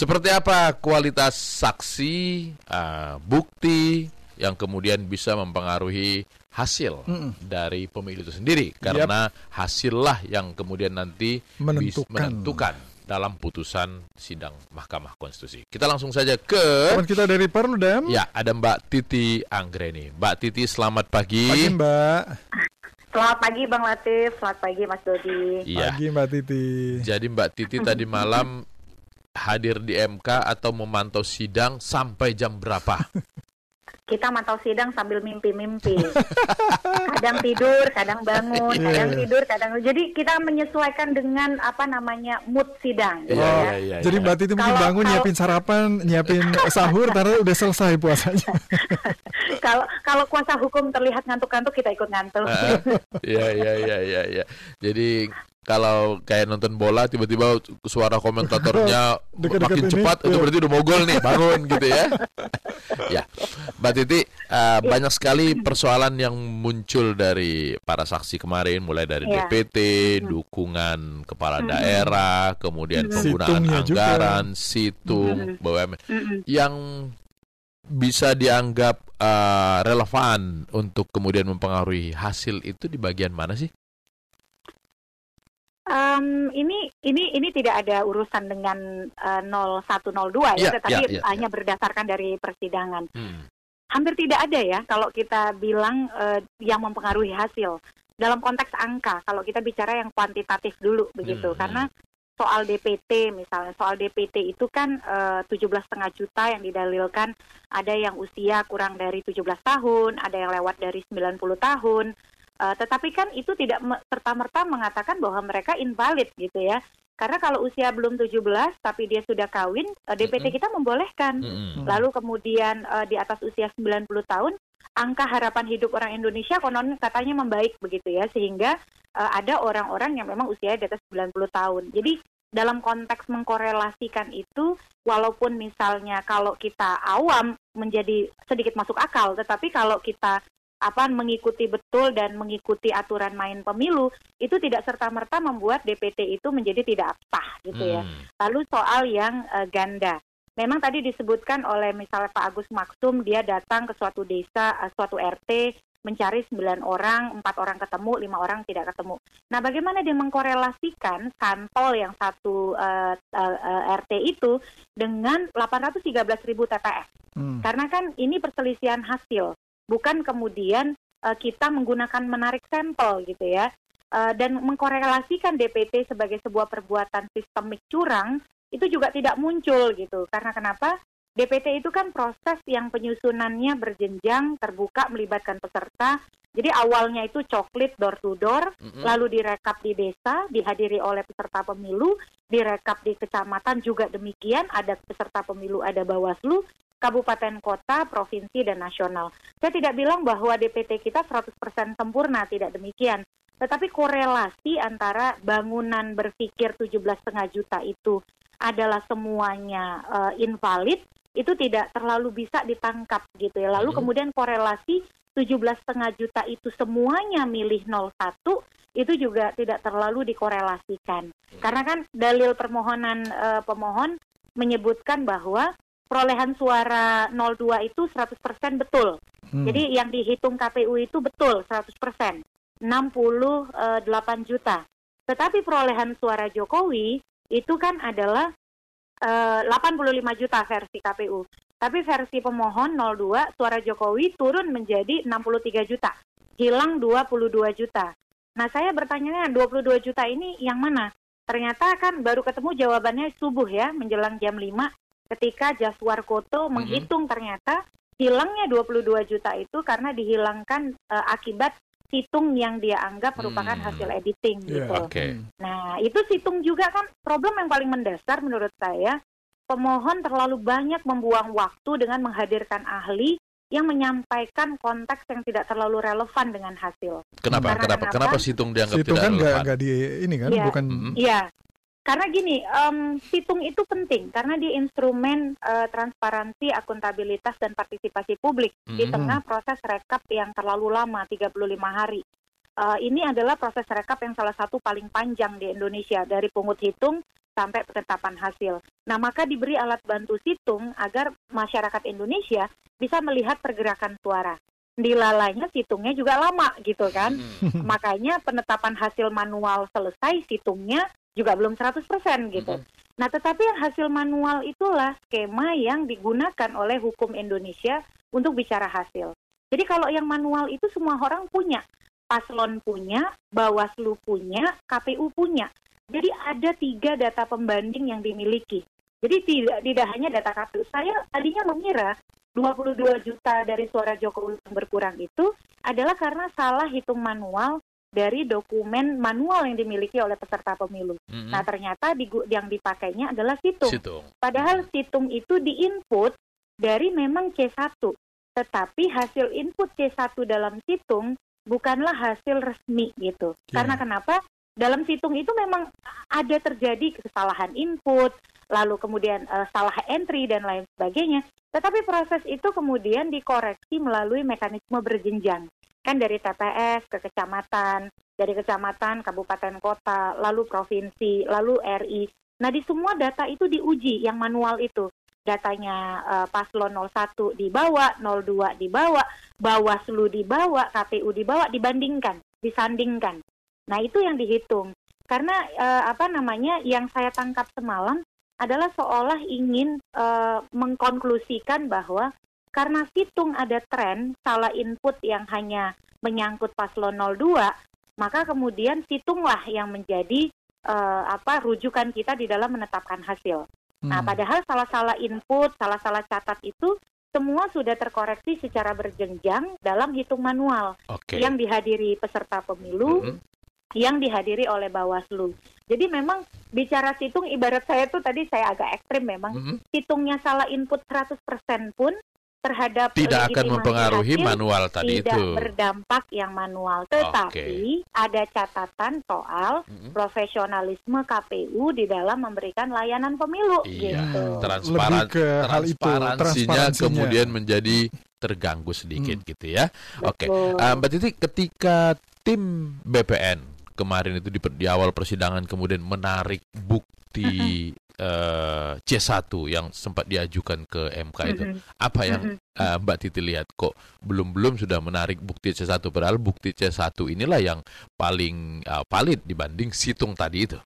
Seperti apa kualitas saksi, uh, bukti yang kemudian bisa mempengaruhi hasil Mm-mm. dari pemilu itu sendiri karena hasillah yang kemudian nanti bis- Menentukan. menentukan dalam putusan sidang Mahkamah Konstitusi. Kita langsung saja ke Teman kita dari Perludem. ya ada Mbak Titi Anggreni. Mbak Titi selamat pagi. Pagi Mbak. Selamat pagi Bang Latif, selamat pagi Mas Dodi. Iya. Pagi Mbak Titi. Jadi Mbak Titi tadi malam hadir di MK atau memantau sidang sampai jam berapa? Kita mantau sidang sambil mimpi-mimpi. kadang tidur, kadang bangun, Iya. kadang tidur, kadang jadi kita menyesuaikan dengan apa namanya mood sidang. gitu Iya, ya. iya, iya, Jadi iya. Mbak Titi mungkin Kalau- bangun kalau- nyiapin sarapan, nyiapin sahur, karena udah selesai puasanya. Kalau kalau kuasa hukum terlihat ngantuk-ngantuk kita ikut ngantuk. Iya iya iya iya iya. Jadi kalau kayak nonton bola tiba-tiba suara komentatornya Dekat-dekat makin ini, cepat itu iya. berarti udah mau gol nih bangun gitu ya. ya. Mbak Titi uh, banyak sekali persoalan yang muncul dari para saksi kemarin mulai dari Iya. DPT, dukungan kepala daerah, kemudian penggunaan Situngnya juga. anggaran, situng, BUMN yang bisa dianggap uh, relevan untuk kemudian mempengaruhi hasil itu di bagian mana sih? Em, ini ini ini tidak ada urusan dengan eh, 0102 ya, Iya, tetapi iya, iya, hanya berdasarkan dari persidangan. Hmm. hampir tidak ada ya kalau kita bilang eh, yang mempengaruhi hasil. Dalam konteks angka kalau kita bicara yang kuantitatif dulu begitu. Hmm, karena soal DPT misalnya soal DPT itu kan eh, 17,5 juta yang didalilkan. Ada yang usia kurang dari 17 tahun ada yang lewat dari 90 tahun Eh, tetapi kan itu tidak serta merta mengatakan bahwa mereka invalid gitu ya karena kalau usia belum 17 tapi dia sudah kawin eh, DPT Mm-mm. kita membolehkan Mm-mm. Lalu kemudian eh, di atas usia 90 tahun, angka harapan hidup orang Indonesia konon katanya membaik begitu ya, sehingga eh, ada orang-orang yang memang usianya di atas 90 tahun. Jadi dalam konteks mengkorelasikan itu, walaupun misalnya kalau kita awam menjadi sedikit masuk akal, tetapi kalau kita apa mengikuti betul dan mengikuti aturan main pemilu itu tidak serta merta membuat DPT itu menjadi tidak sah gitu ya. Hmm. Lalu soal yang eh, ganda. Memang tadi disebutkan oleh misalnya Pak Agus Maksum, dia datang ke suatu desa, eh, suatu RT, mencari 9 orang, empat orang ketemu, lima orang tidak ketemu. Nah, bagaimana dia mengkorelasikan sampel yang satu eh, eh, eh, RT itu dengan 813 ribu TPS? Hmm. Karena kan ini perselisihan hasil, bukan kemudian eh, kita menggunakan menarik sampel gitu ya. Eh, dan mengkorelasikan DPT sebagai sebuah perbuatan sistemik curang itu juga tidak muncul gitu. Karena kenapa? DPT itu kan proses yang penyusunannya berjenjang, terbuka, melibatkan peserta. Jadi awalnya itu coklit door to door, Mm-mm. lalu direkap di desa, dihadiri oleh peserta pemilu, direkap di kecamatan juga demikian, ada peserta pemilu, ada Bawaslu, kabupaten kota, provinsi dan nasional. Saya tidak bilang bahwa DPT kita 100% sempurna, tidak demikian. Tetapi korelasi antara bangunan berpikir 17,5 juta itu adalah semuanya eh, invalid, itu tidak terlalu bisa ditangkap gitu ya. Lalu Mhm. kemudian korelasi 17,5 juta itu semuanya milih 01 itu juga tidak terlalu dikorelasikan. Karena kan dalil permohonan eh, pemohon menyebutkan bahwa perolehan suara 02 itu 100% betul. Hmm. Jadi yang dihitung KPU itu betul 100%, 68 juta. Tetapi perolehan suara Jokowi itu kan adalah eh, 85 juta versi KPU. Tapi versi pemohon 02 suara Jokowi turun menjadi 63 juta. Hilang 22 juta. Nah, saya bertanya 22 juta ini yang mana? Ternyata kan baru ketemu jawabannya subuh ya, menjelang jam 5 ketika Jaswar Koto Mhm. menghitung ternyata hilangnya 22 juta itu karena dihilangkan eh, akibat situng yang dia anggap merupakan Hmm. hasil editing Iya. gitu. Oke. Nah, itu situng juga kan problem yang paling mendasar menurut saya. Pemohon terlalu banyak membuang waktu dengan menghadirkan ahli yang menyampaikan konteks yang tidak terlalu relevan dengan hasil. Kenapa? Karena Kenapa? kenapa? Kenapa situng dianggap Situ tidak kan relevan? nggak di ini kan, Iya. bukan Mm-mm. Iya, karena gini, em, situng itu penting karena dia instrumen eh, transparansi, akuntabilitas dan partisipasi publik di Mhm. tengah proses rekap yang terlalu lama 35 hari. Eh, ini adalah proses rekap yang salah satu paling panjang di Indonesia dari pungut hitung sampai penetapan hasil. Nah, maka diberi alat bantu situng agar masyarakat Indonesia bisa melihat pergerakan suara. Dilalainya situngnya juga lama gitu kan. Mm. Makanya penetapan hasil manual selesai situngnya juga belum 100% gitu. Mm. Nah, tetapi yang hasil manual itulah skema yang digunakan oleh hukum Indonesia untuk bicara hasil. Jadi kalau yang manual itu semua orang punya, paslon punya, Bawaslu punya, KPU punya. Jadi ada tiga data pembanding yang dimiliki. Jadi tidak tidak hanya data KPU. Saya tadinya mengira 22 juta dari suara Jokowi yang berkurang itu adalah karena salah hitung manual dari dokumen manual yang dimiliki oleh peserta pemilu. Mm. Nah, ternyata di, yang dipakainya adalah situng. Situng. Padahal situng itu diinput dari memang C1. Tetapi hasil input C1 dalam situng bukanlah hasil resmi gitu. Ya. Karena kenapa? Dalam situng itu memang ada terjadi kesalahan input, lalu kemudian eh, salah entry dan lain sebagainya. Tetapi proses itu kemudian dikoreksi melalui mekanisme berjenjang. Kan dari TPS ke kecamatan, dari kecamatan, kabupaten kota, lalu provinsi, lalu RI. Nah, di semua data itu diuji yang manual itu. Datanya eh, paslon 01 dibawa, 02 dibawa, Bawaslu dibawa, KPU dibawa, dibandingkan, disandingkan. Nah, itu yang dihitung. Karena eh, apa namanya yang saya tangkap semalam adalah seolah ingin eh, mengkonklusikan bahwa karena situng ada tren salah input yang hanya menyangkut paslon 02, maka kemudian situnglah yang menjadi eh, apa rujukan kita di dalam menetapkan hasil. Nah, Hmm. padahal salah-salah input, salah-salah catat itu semua sudah terkoreksi secara berjenjang dalam hitung manual Oke. yang dihadiri peserta pemilu, Mm. yang dihadiri oleh Bawaslu. Jadi memang bicara situng ibarat saya tuh tadi saya agak ekstrim memang Mm. hitungnya salah input 100% pun terhadap Tidak akan mempengaruhi hasil manual tadi tidak itu. berdampak yang manual. Tetapi ada catatan soal Mm. profesionalisme KPU di dalam memberikan layanan pemilu Iya. gitu. Transparan, Lebih ke hal itu, transparansinya transparansinya. kemudian menjadi terganggu sedikit gitu ya. Oke. Betul. Ah, Mbak Titi, ketika tim BPN kemarin itu di, di awal persidangan kemudian menarik bukti eh, C1 yang sempat diajukan ke MK itu, Mhm. apa yang Mhm. eh, Mbak Titi lihat kok belum-belum sudah menarik bukti C1 padahal bukti C1 inilah yang paling eh, valid dibanding situng tadi itu.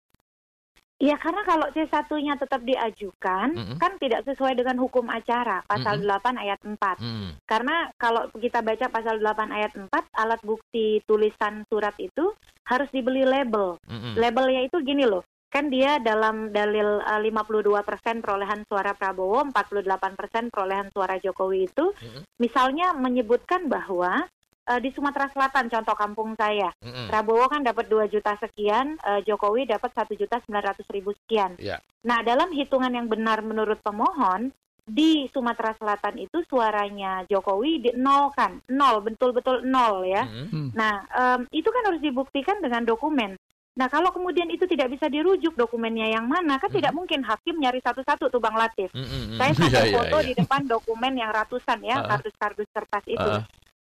Iya, karena kalau C1-nya tetap diajukan, Mm-mm. kan tidak sesuai dengan hukum acara, pasal Mm-mm. 8 ayat 4. Hmm. Karena kalau kita baca pasal 8 ayat 4, alat bukti tulisan surat itu harus dibeli label. Mm-mm. Labelnya itu gini loh, kan dia dalam dalil eh, 52% perolehan suara Prabowo, 48% perolehan suara Jokowi itu, Mm-mm. misalnya menyebutkan bahwa eh, di Sumatera Selatan, contoh kampung saya, Mm-mm. Prabowo kan dapat 2 juta sekian, eh, Jokowi dapat 1 juta 900 ribu sekian. Ya. Nah, dalam hitungan yang benar menurut pemohon, di Sumatera Selatan itu suaranya Jokowi di nol kan, nol, betul-betul nol ya. Mm-mm. Nah, em, itu kan harus dibuktikan dengan dokumen. Nah, kalau kemudian itu tidak bisa dirujuk dokumennya yang mana, kan Mhm. tidak mungkin hakim nyari satu-satu tuh Bang Latif. Mm-mm. Saya Iya, sampai iya, foto iya. di depan dokumen yang ratusan ya, kardus-kardus kertas itu. Ah.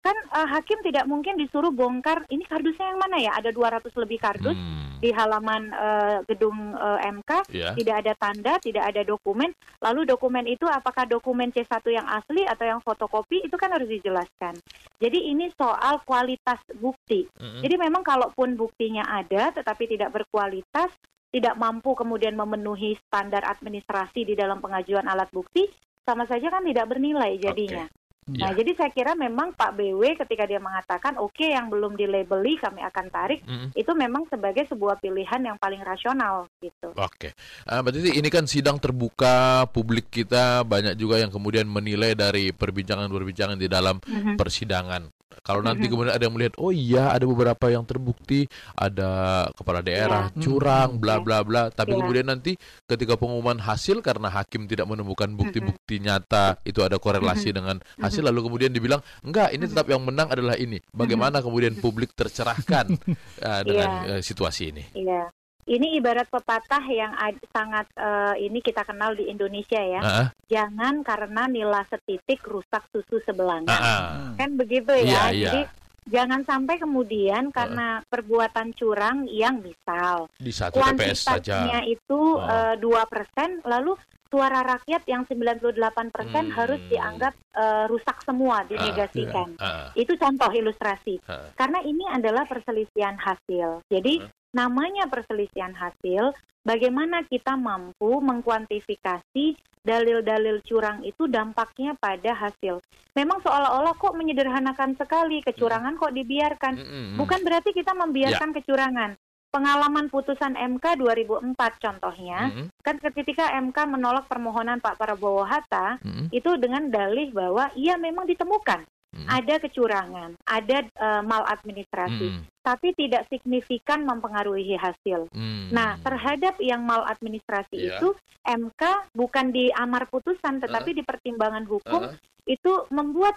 Kan eh, hakim tidak mungkin disuruh bongkar, ini kardusnya yang mana ya? Ada 200 lebih kardus Hmm. di halaman eh, gedung eh, MK, Ya. tidak ada tanda, tidak ada dokumen. Lalu dokumen itu apakah dokumen C1 yang asli atau yang fotokopi itu kan harus dijelaskan. Jadi ini soal kualitas bukti. Mm-mm. Jadi memang kalaupun buktinya ada tetapi tidak berkualitas, tidak mampu kemudian memenuhi standar administrasi di dalam pengajuan alat bukti, sama saja kan tidak bernilai jadinya. Nah, Ya. jadi saya kira memang Pak BW ketika dia mengatakan oke yang belum dilabeli kami akan tarik, Mm-mm. itu memang sebagai sebuah pilihan yang paling rasional gitu. Oke, Eh, Mbak Titi, ini kan sidang terbuka, publik kita banyak juga yang kemudian menilai dari perbincangan-perbincangan di dalam Mhm. persidangan. Kalau nanti kemudian ada yang melihat, oh iya ada beberapa yang terbukti, ada kepala daerah Iya. curang, bla Iya. bla bla. Tapi Iya. kemudian nanti ketika pengumuman hasil karena hakim tidak menemukan bukti-bukti nyata itu ada korelasi dengan hasil, lalu kemudian dibilang enggak, ini tetap yang menang adalah ini. Bagaimana kemudian publik tercerahkan eh, dengan eh, situasi ini? Iya. Ini ibarat pepatah yang sangat eh, ini kita kenal di Indonesia ya. Ah, Jangan karena nila setitik rusak susu sebelanga. ah, ah. Kan begitu ya. iya. Jadi jangan sampai kemudian karena perbuatan curang yang misal Di satu TPS saja. kuantitasnya itu Oh. eh, dua persen, lalu suara rakyat yang 98 persen Hmm. harus dianggap eh, rusak semua, dinegasikan. Ah, Itu contoh ilustrasi. ah. Karena ini adalah perselisihan hasil. Jadi Hmm. Namanya perselisihan hasil, bagaimana kita mampu mengkuantifikasi dalil-dalil curang itu dampaknya pada hasil. Memang seolah-olah kok menyederhanakan sekali kecurangan kok dibiarkan. Mm-mm. Bukan berarti kita Ya. membiarkan kecurangan. Pengalaman putusan MK 2004 contohnya, Mm-mm. kan ketika MK menolak permohonan Pak Prabowo Hatta, Mm-mm. itu dengan dalih bahwa ia memang ditemukan Mm. ada kecurangan, ada eh, maladministrasi, Mm. tapi tidak signifikan mempengaruhi hasil. Mm. Nah, terhadap yang maladministrasi Iya. itu MK bukan di amar putusan tetapi di pertimbangan hukum Ah, itu membuat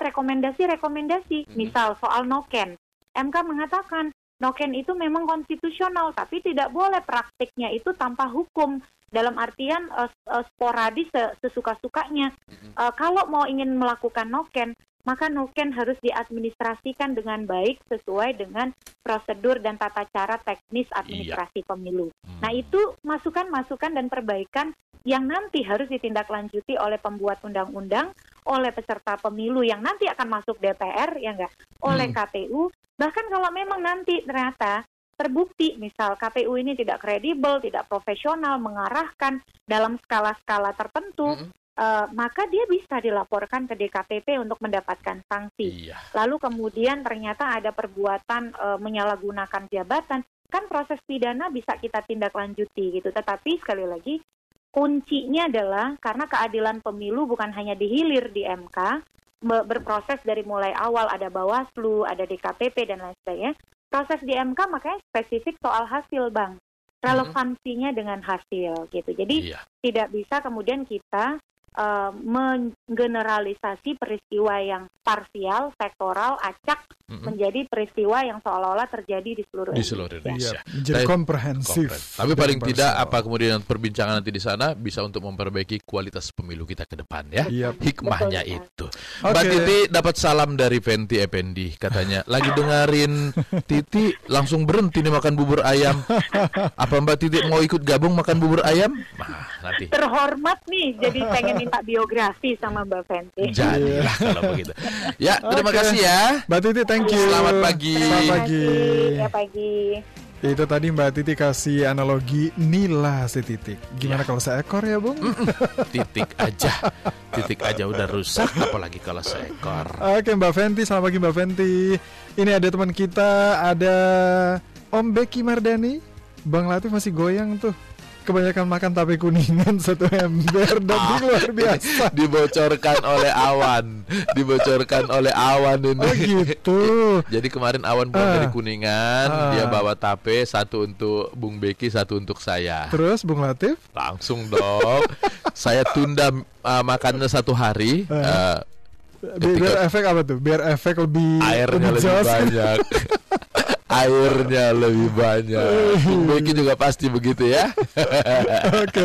rekomendasi-rekomendasi. Mhm. Misal soal noken. MK mengatakan noken itu memang konstitusional tapi tidak boleh praktiknya itu tanpa hukum. Dalam artian eh, eh, sporadis se- sesuka-sukanya. Eh, kalau mau ingin melakukan noken, maka noken harus diadministrasikan dengan baik sesuai dengan prosedur dan tata cara teknis administrasi pemilu. mm. Nah, itu masukan-masukan dan perbaikan yang nanti harus ditindaklanjuti oleh pembuat undang-undang, oleh peserta pemilu yang nanti akan masuk DPR, ya enggak, oleh Hmm. KPU. Bahkan kalau memang nanti ternyata terbukti, misal KPU ini tidak kredibel, tidak profesional, mengarahkan dalam skala-skala tertentu, Mm-mm. Eh, maka dia bisa dilaporkan ke DKPP untuk mendapatkan sanksi Iya. lalu kemudian ternyata ada perbuatan e, menyalahgunakan jabatan, kan proses pidana bisa kita tindak lanjuti gitu. Tetapi sekali lagi kuncinya adalah karena keadilan pemilu bukan hanya dihilir di MK, be- berproses dari mulai awal ada Bawaslu, ada DKPP dan lain sebagainya. Proses di MK makanya spesifik soal hasil, Bang. Relevansinya dengan hasil gitu. Jadi Iya. tidak bisa kemudian kita eh, menggeneralisasi peristiwa yang parsial, sektoral, acak Mm-mm. menjadi peristiwa yang seolah-olah terjadi di seluruh Di Indonesia. seluruh Indonesia. Iya, menjadi Baik. komprehensif. Kompren. Tapi paling tidak apa kemudian perbincangan nanti di sana bisa untuk memperbaiki kualitas pemilu kita ke depan ya. Iya. Hikmahnya Betul, itu. Oke. Mbak Titi dapat salam dari Venti Ependi katanya lagi dengerin Titi langsung berhenti nih makan bubur ayam. Apa Mbak Titi mau ikut gabung makan bubur ayam? Nah, nanti Terhormat nih, jadi pengen minta biografi sama Mbak Fenty. jadilah kalau begitu. Ya, terima kasih ya. Mbak Titi, thank you. Selamat pagi. Selamat pagi. Ya pagi. Itu tadi Mbak Titi kasih analogi nila si titik. Gimana Ya. kalau seekor ya, Bung? Titik aja. Titik aja udah rusak apalagi kalau seekor. Oke Mbak Fenty, selamat pagi Mbak Fenty. Ini ada teman kita, ada Om Becky Mardani. Bang Latif masih goyang tuh. Kebanyakan makan tape kuningan satu ember dan Ah, luar biasa. Dibocorkan oleh awan. Dibocorkan oleh awan ini. Oh gitu. Jadi kemarin awan pulang Ah. dari Kuningan, Ah. dia bawa tape satu untuk Bung Beki, satu untuk saya. Terus Bung Latif? Langsung dong. saya tunda uh, makannya satu hari. Ah. uh, Bi- Biar efek apa tuh? Biar efek lebih airnya lebih jelas. banyak. airnya lebih banyak. Bung Beki juga pasti begitu ya. Oke.